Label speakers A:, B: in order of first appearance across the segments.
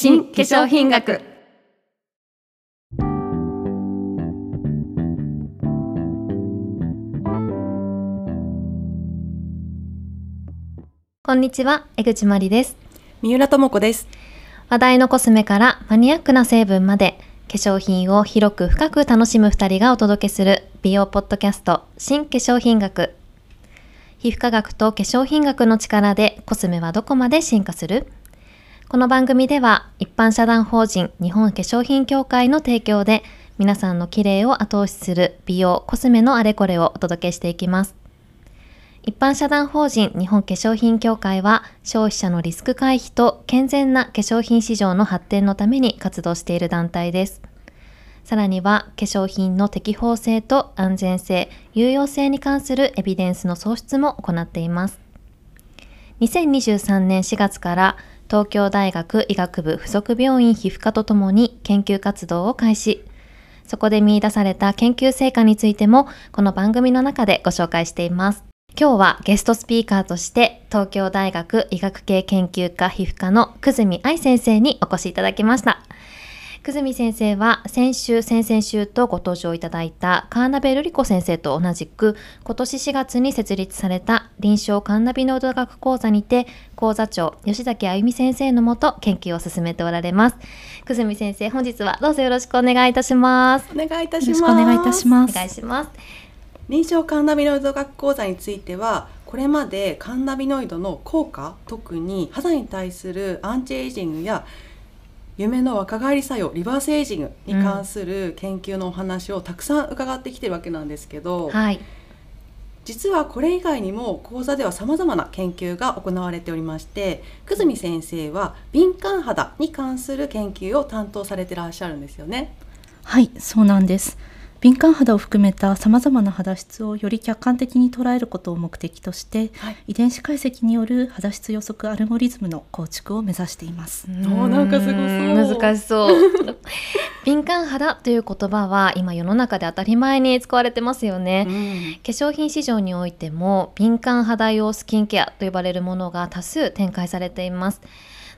A: 新化粧品学。こんにちは江口真理です。
B: 三浦智子です。
A: 話題のコスメからマニアックな成分まで化粧品を広く深く楽しむ二人がお届けする美容ポッドキャスト新化粧品学。皮膚科学と化粧品学の力でコスメはどこまで進化する？この番組では一般社団法人日本化粧品協会の提供で皆さんの綺麗を後押しする美容コスメのあれこれをお届けしていきます一般社団法人日本化粧品協会は消費者のリスク回避と健全な化粧品市場の発展のために活動している団体ですさらには化粧品の適法性と安全性、有用性に関するエビデンスの創出も行っています。2023年4月から東京大学医学部附属病院皮膚科とともに研究活動を開始。そこで見出された研究成果についてもこの番組の中でご紹介しています。今日はゲストスピーカーとして東京大学医学系研究科皮膚科の久住愛先生にお越しいただきました。久住先生は先週、先々週とご登場いただいたカーナベルリコ先生と同じく今年4月に設立された臨床カーナビノード学講座にて講座長吉崎あゆみ先生のもと研究を進めておられます。久住先生本日はどうぞよろしくお願いいたします。
B: お願いいたします。
C: お願いいたします
A: お願いします
B: 臨床カーナビノイド学講座についてはこれまでカンナビノイドの効果特に肌に対するアンチエイジングや夢の若返り作用リバースエイジングに関する研究のお話をたくさん伺ってきてるわけなんですけど、
A: うんはい、
B: 実はこれ以外にも講座ではさまざまな研究が行われておりまして久住先生は敏感肌に関する研究を担当されてらっしゃるんですよね。
C: はいそうなんです敏感肌を含めたさまざまな肌質をより客観的に捉えることを目的として、はい、遺伝子解析による肌質予測アルゴリズムの構築を目指しています。
B: おなんかすごそう。
A: 難しそう。敏感肌という言葉は今世の中で当たり前に使われてますよね、うん、化粧品市場においても敏感肌用スキンケアと呼ばれるものが多数展開されています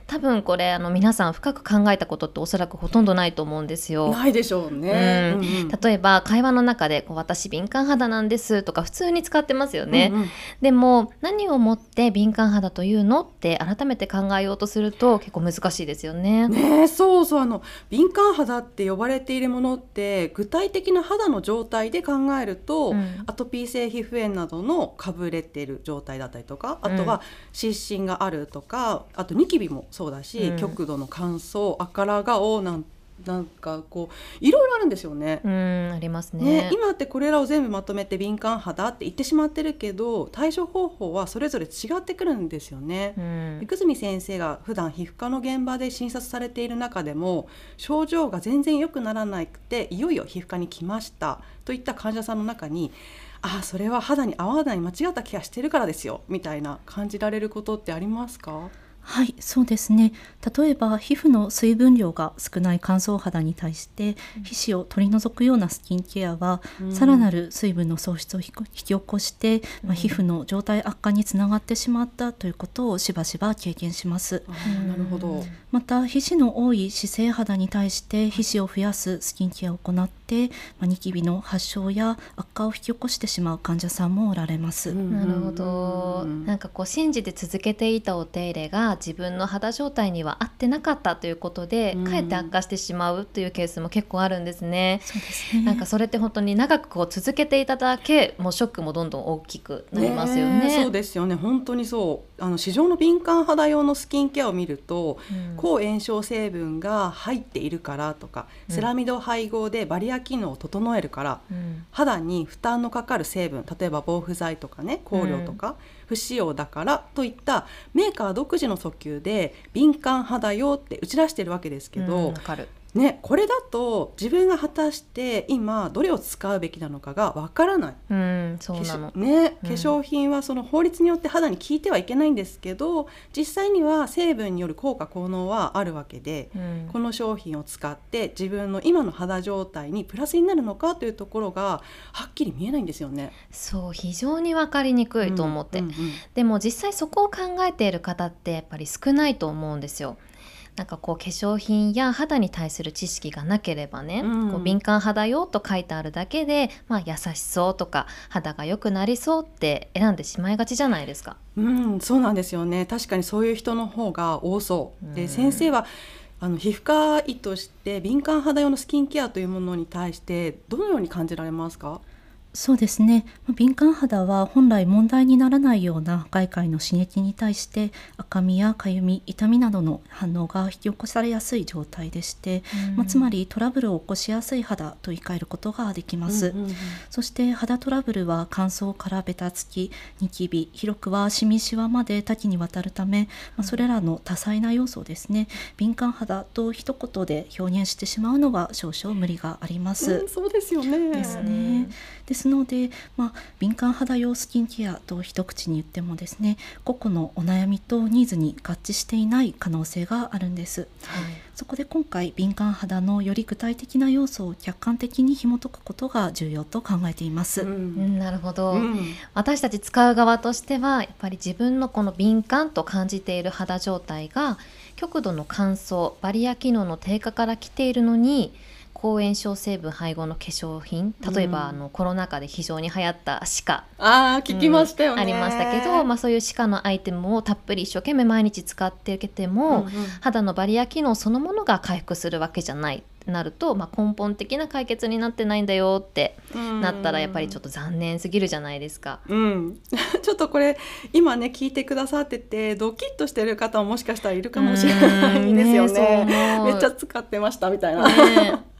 A: 多分これあの皆さん深く考えたことっておそらくほとんどないと思うんですよ。
B: ないでしょうね。
A: うん、うん、例えば会話の中でこう私敏感肌なんですとか普通に使ってますよね。うんうん、でも何をもって敏感肌というのって改めて考えようとすると結構難しいですよね。
B: ねそうそうあの敏感肌って呼ばれているものって具体的な肌の状態で考えると、うん、アトピー性皮膚炎などのかぶれている状態だったりとかあとは湿疹があるとかあとニキビもそうだし、うん、極度の乾燥赤ら顔なんなんかこういろいろあるんですよね。
A: うんありますね、
B: ね、今ってこれらを全部まとめて敏感肌って言ってしまってるけど対処方法はそれぞれ違ってくるんですよね。うん、久住先生が普段皮膚科の現場で診察されている中でも症状が全然良くならなくていよいよ皮膚科に来ましたといった患者さんの中にああそれは肌に合わない間違ったケアしてるからですよみたいな感じられることってありますか？
C: はいそうですね。例えば皮膚の水分量が少ない乾燥肌に対して皮脂を取り除くようなスキンケアは、うん、さらなる水分の喪失を引き起こして、うん、まあ、皮膚の状態悪化につながってしまったということをしばしば経験します。
B: なるほど。
C: また皮脂の多い脂性肌に対して皮脂を増やすスキンケアを行って、まあ、ニキビの発症や悪化を引き起こしてしまう患者さんもおられます。
A: なるほど。なんかこう信じて続けていたお手入れが自分の肌状態には合ってなかったということで、かえって悪化してしまうというケースも結構あるんですね。
C: そうですね。
A: なんかそれって本当に長くこう続けていただけもうショックもどんどん大きくなりますよね。
B: ねそうですよね。本当にそう。あの市場の敏感肌用のスキンケアを見ると、うん、抗炎症成分が入っているからとか、セラミド配合でバリア機能を整えるから、うん、肌に負担のかかる成分例えば防腐剤とかね香料とか、うん不使用だからといったメーカー独自の訴求で敏感肌用って打ち出してるわけですけど、ね、これだと自分が果たして今どれを使うべきなのかがわからない、
A: うん、そうな
B: の。ね、化粧品はその法律によって肌に効いてはいけないんですけど実際には成分による効果効能はあるわけで、うん、この商品を使って自分の今の肌状態にプラスになるのかというところがはっきり見えないんですよね。
A: そう非常に分かりにくいと思って、うんうんうん、でも実際そこを考えている方ってやっぱり少ないと思うんですよ。なんかこう化粧品や肌に対する知識がなければね、
B: うん
A: こう敏感肌よと書いてあるだけで、まあ、優しそうとか肌が良くなりそうって選んでしまいがちじゃないですか。
B: うん、そうなんですよね。確かにそういう人の方が多そう。で、
A: うん
B: 先生はあの皮膚科医として敏感肌用のスキンケアというものに対してどのように感じられますか？
C: そうですねまあ敏感肌は本来問題にならないような外界の刺激に対して赤みやかゆみ痛みなどの反応が引き起こされやすい状態でして、まあ、つまりトラブルを起こしやすい肌と言い換えることができます。
B: うんうんうん
C: そして肌トラブルは乾燥からベタつき、ニキビ、広くはシミシワまで多岐にわたるため、まあ、それらの多彩な要素をですね、敏感肌と一言で表現してしまうのは少々無理があります。
B: うんそうですよね。
C: ですね。ですので、まあ、敏感肌用スキンケアと一口に言ってもですね個々のお悩みとニーズに合致していない可能性があるんです。そこで今回敏感肌のより具体的な要素を客観的に紐解くことが重要と考えています。
B: う
A: うんん、なるほど、
B: うん
A: 私たち使う側としてはやっぱり自分のこの敏感と感じている肌状態が極度の乾燥バリア機能の低下から来ているのに抗炎症成分配合の化粧品。例えば、
B: うん
A: あのコロナ禍で非常に流行った歯科
B: ああ聞きましたよね。
A: うんありましたけど、まあ、そういう歯科のアイテムをたっぷり一生懸命毎日使っていけても、
B: うんうん。
A: 肌のバリア機能そのものが回復するわけじゃないなると、まあ、根本的な解決になってないんだよってなったらやっぱりちょっと残念すぎるじゃないですか。
B: うん、ちょっとこれ今ね聞いてくださっててドキッとしてる方ももしかしたらいるかもしれないですよ
A: うん。ね
B: ね。めっちゃ使ってましたみたいな。
A: ね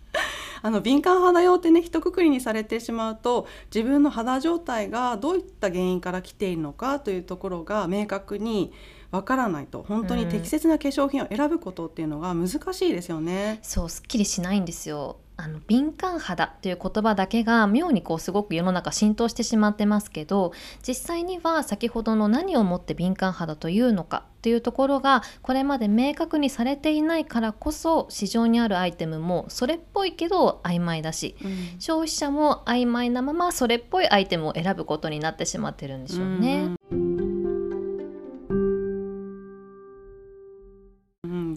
B: あの敏感肌用ってね一括りにされてしまうと自分の肌状態がどういった原因から来ているのかというところが明確にわからないと。本当に適切な化粧品を選ぶことっていうのが難しいですよね。
A: そうすっきりしないんですよあの敏感肌という言葉だけが妙にこうすごく世の中浸透してしまってますけど実際には先ほどの何をもって敏感肌というのかというところがこれまで明確にされていないからこそ市場にあるアイテムもそれっぽいけど曖昧だし
B: うん
A: 消費者も曖昧なままそれっぽいアイテムを選ぶことになってしまってるんでしょうね。
B: うん、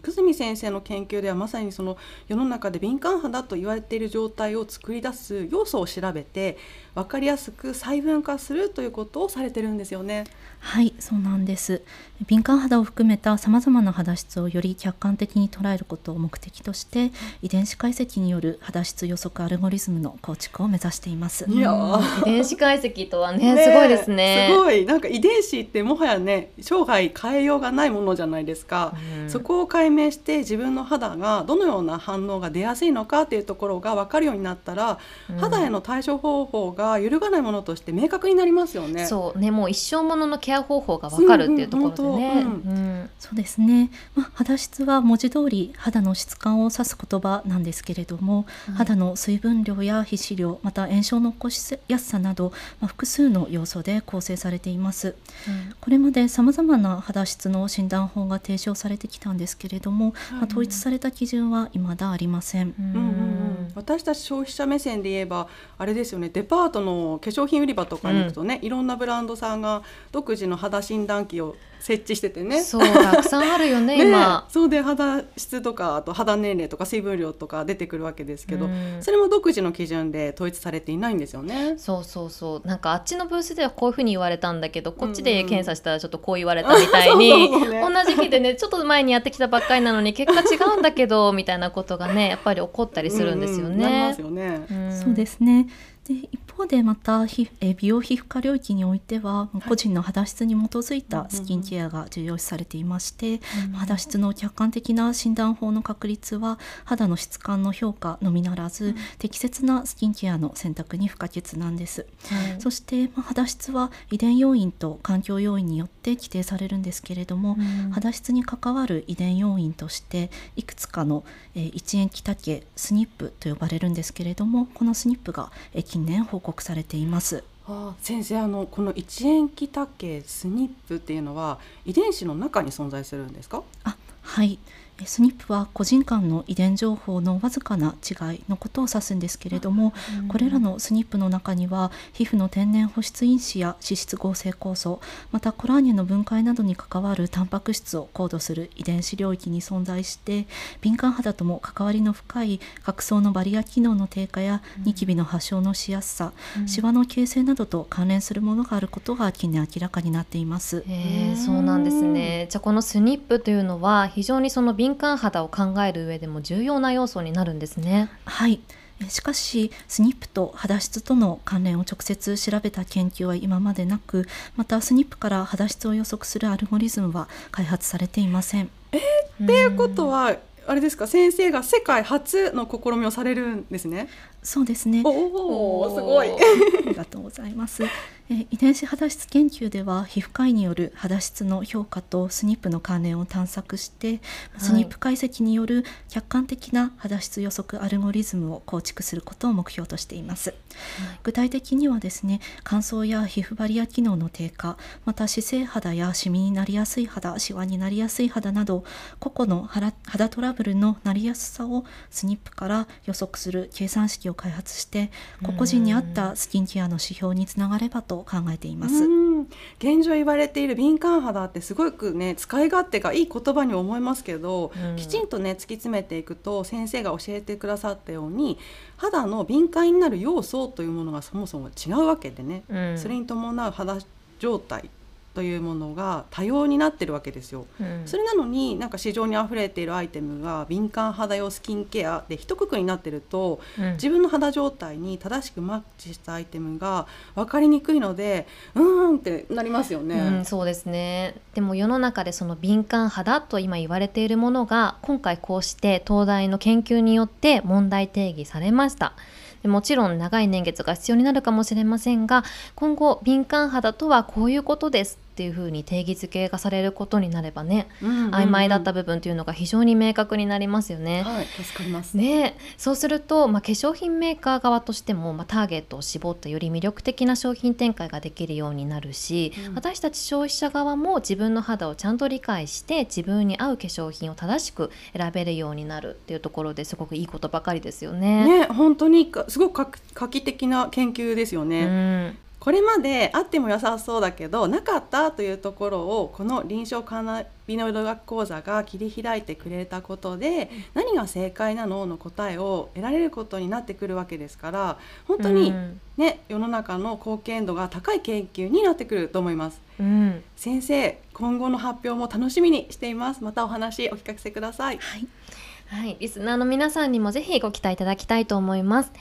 B: 久住先生の研究ではまさにその世の中で敏感肌と言われている状態を作り出す要素を調べて分かりやすく細分化するということをされてるんですよね。
C: はい、そうなんです。敏感肌を含めた様々な肌質をより客観的に捉えることを目的として、遺伝子解析による肌質予測アルゴリズムの構築を目指しています。
B: いや
A: うん
B: ー
A: 遺伝子解析とはねすごいですね。
B: すごいなんか遺伝子ってもはやね生涯変えようがないものじゃないですか。
A: うん
B: そこを解明して自分の肌がどのような反応が出やすいのかっていうところが分かるようになったら、
A: うん
B: 肌への対処方法が揺るがないものとして明確になりますよね。
A: そうねもう一生もののケア方法がわかるっていうところでね。
B: うんうん。
A: うん。
C: そうですね、まあ、肌質は文字通り肌の質感を指す言葉なんですけれども、
A: はい
C: 肌の水分量や皮脂量また炎症の起こしやすさなど、まあ、複数の要素で構成されています。これまでさまざまな肌質の診断法が提唱されてきたんですけれども、まあ、統一された基準は未だありません、
A: うん。
B: うんうんうん、私たち消費者目線で言えばあれですよねデパートの化粧品売り場とかに行くとね、いろんなブランドさんが独自の肌診断機を設置しててね。
A: そうたくさんあるよね
B: ね
A: 今。
B: そうで肌質とかあと肌年齢とか水分量とか出てくるわけですけど、
A: うん
B: それも独自の基準で統一されていないんですよね。
A: そうそうそうなんかあっちのブースではこういうふうに言われたんだけどこっち
B: うんうん
A: で検査したらちょっとこう言われたみたいに、同じ日でねちょっと前にやってきたばっかりなのに結果違うんだけどみたいなことがねやっぱり起こったりするんですよ
B: ううなりま
A: ね
B: す。よね。
A: ん
C: そうですねで一方でまた美容皮膚科領域においては、個人の肌質に基づいたスキンケアが重要視されていまして、肌質の客観的な診断法の確立は肌の質感の評価のみならず、適切なスキンケアの選択に不可欠なんです。
A: うん
C: そして、まあ、肌質は遺伝要因と環境要因によって規定されるんですけれども、
A: うん。
C: 肌質に関わる遺伝要因としていくつかの、えー一塩基多系スニップと呼ばれるんですけれどもこのスニップが、えー近年報告されています。
B: ああ先生あのこの一塩基多系スニップっていうのは遺伝子の中に存在するんですか？
C: あはいスニップは個人間の遺伝情報のわずかな違いのことを指すんですけれども、これらのスニップの中には皮膚の天然保湿因子や脂質合成酵素またコラーゲンの分解などに関わるタンパク質をコードする遺伝子領域に存在して敏感肌とも関わりの深い角層のバリア機能の低下やニキビの発症のしやすさ、シワの形成などと関連するものがあることが近年明らかになっています。
A: そうなんですね。じゃあこのスニップというのは非常にその敏感肌を考える上でも重要な要素になるんですね。
C: はいしかしスニップと肌質との関連を直接調べた研究は今までなくまたスニップから肌質を予測するアルゴリズムは開発されていません。
B: えー、っていうことはあれですか？先生が世界初の試みをされるんですね？
C: そうですね。
B: おおすごい。あ
C: りがとうございます。え遺伝子肌質研究では皮膚科医による肌質の評価とスニップの関連を探索して、はい、スニップ解析による客観的な肌質予測アルゴリズムを構築することを目標としています、はい、具体的にはですね乾燥や皮膚バリア機能の低下また姿勢肌やシミになりやすい肌シワになりやすい肌など個々の肌トラブルのなりやすさをスニップから予測する計算式を開発して個々人に合ったスキンケアの指標につながればと考えています。
B: 現状言われている敏感肌ってすごくね使い勝手がいい言葉に思いますけど、うん、きちんとね突き詰めていくと先生が教えてくださったように肌の敏感になる要素というものがそもそも違うわけでね、うん、それに伴う肌状態というものが多様になってるわけですよ、うん、それなのになんか市場にあふれているアイテムが敏感肌用スキンケアで一括りになってると、うん、自分の肌状態に正しくマッチしたアイテムが分かりにくいのでうーんってなりますよね、
A: うん、そうですね。でも世の中でその敏感肌と今言われているものが今回こうして東大の研究によって問題定義されました。もちろん長い年月が必要になるかもしれませんが今後敏感肌とはこういうことですっていうふうに定義づけがされることになればね、うんうんうん、曖昧だった部分というのが非常に明確になりますよね。
B: はい、助かります
A: ねそうすると、まあ、化粧品メーカー側としても、まあ、ターゲットを絞ったより魅力的な商品展開ができるようになるし、うん、私たち消費者側も自分の肌をちゃんと理解して自分に合う化粧品を正しく選べるようになるっていうところですごくいいことばかりですよね。
B: ね本当にすごく画期的な研究ですよね。うんこれまであっても良さそうだけどなかったというところをこの臨床カーナビノイド学講座が切り開いてくれたことで何が正解なのの答えを得られることになってくるわけですから本当にね、世の中の貢献度が高い研究になってくると思います。うん、先生今後の発表も楽しみにしていますまたお話お聞かせください。
A: はいはい、リスナーの皆さんにもぜひご期待いただきたいと思います。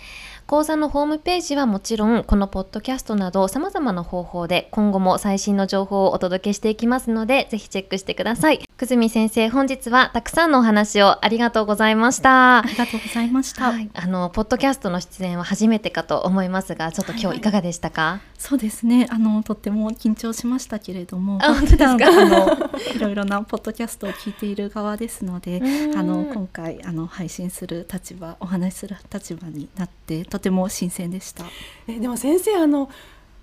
A: 講座のホームページはもちろん、このポッドキャストなど様々な方法で今後も最新の情報をお届けしていきますので、ぜひチェックしてください。久住先生、本日はたくさんのお話をありがとうございました。
C: ありがとうございました。はい、
A: あの、ポッドキャストの出演は初めてかと思いますが、ちょっと今日いかがでしたか、はいはい、
C: そうですね。あの、とっても緊張しましたけれども、
A: あ普段あの
C: いろいろなポッドキャストを聞いている側ですので、あの今回あの配信する立場、お話しする立場になってとても新鮮でした。
B: えでも先生あの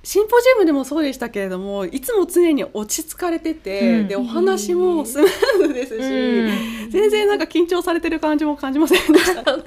B: シンポジウムでもそうでしたけれどもいつも常に落ち着かれてて、うん、でお話もスムーズですし、うん、全然なんか緊張されてる感じも感じませんでした。お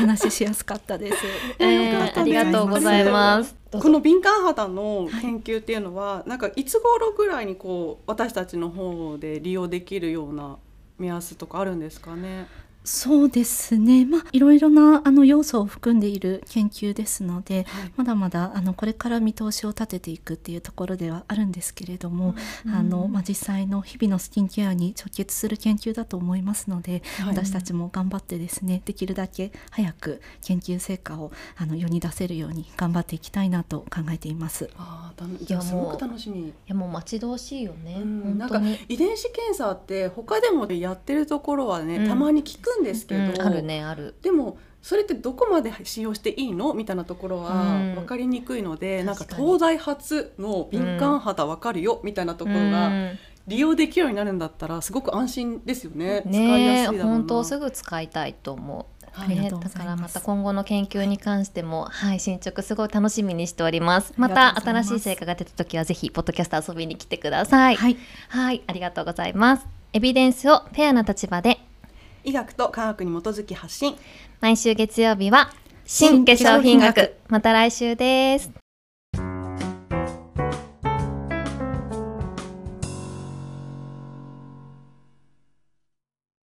C: 話ししやすかったです。
A: えー、ありがとうございます。
B: この敏感肌の研究っていうのは、はい、なんかいつ頃ぐらいにこう私たちの方で利用できるような目安とかあるんですかね？
C: そうですね、まあ、いろいろなあの要素を含んでいる研究ですので、はい、まだまだあのこれから見通しを立てていくっていうところではあるんですけれども、うん、あのまあ、実際の日々のスキンケアに直結する研究だと思いますので、はい、私たちも頑張ってですねできるだけ早く研究成果をあの世に出せるように頑張っていきたいなと考えています。
B: あいやすごく楽しみ。い
A: やもう待ち遠しいよね、う
B: ん、なんか遺伝子検査って他でもやってるところはね、うん、たまに聞くんですけど、
A: うん、あるねある
B: でもそれってどこまで使用していいの？みたいなところは分かりにくいので、うん、なんか東大発の敏感肌分かるよみたいなところが利用できるようになるんだったらすごく安心ですよね。
A: ね使いやすいだろう本当すぐ使いたいと思う。はい、だからまた今後の研究に関しても、はい、進捗すごい楽しみにしております。また新しい成果が出た時はぜひポッドキャスト遊びに来てください。はい、はい、ありがとうございます。エビデンスをフェアな立場で
B: 医学と科学に基づき発信。
A: 毎週月曜日は新化粧品学。また来週です。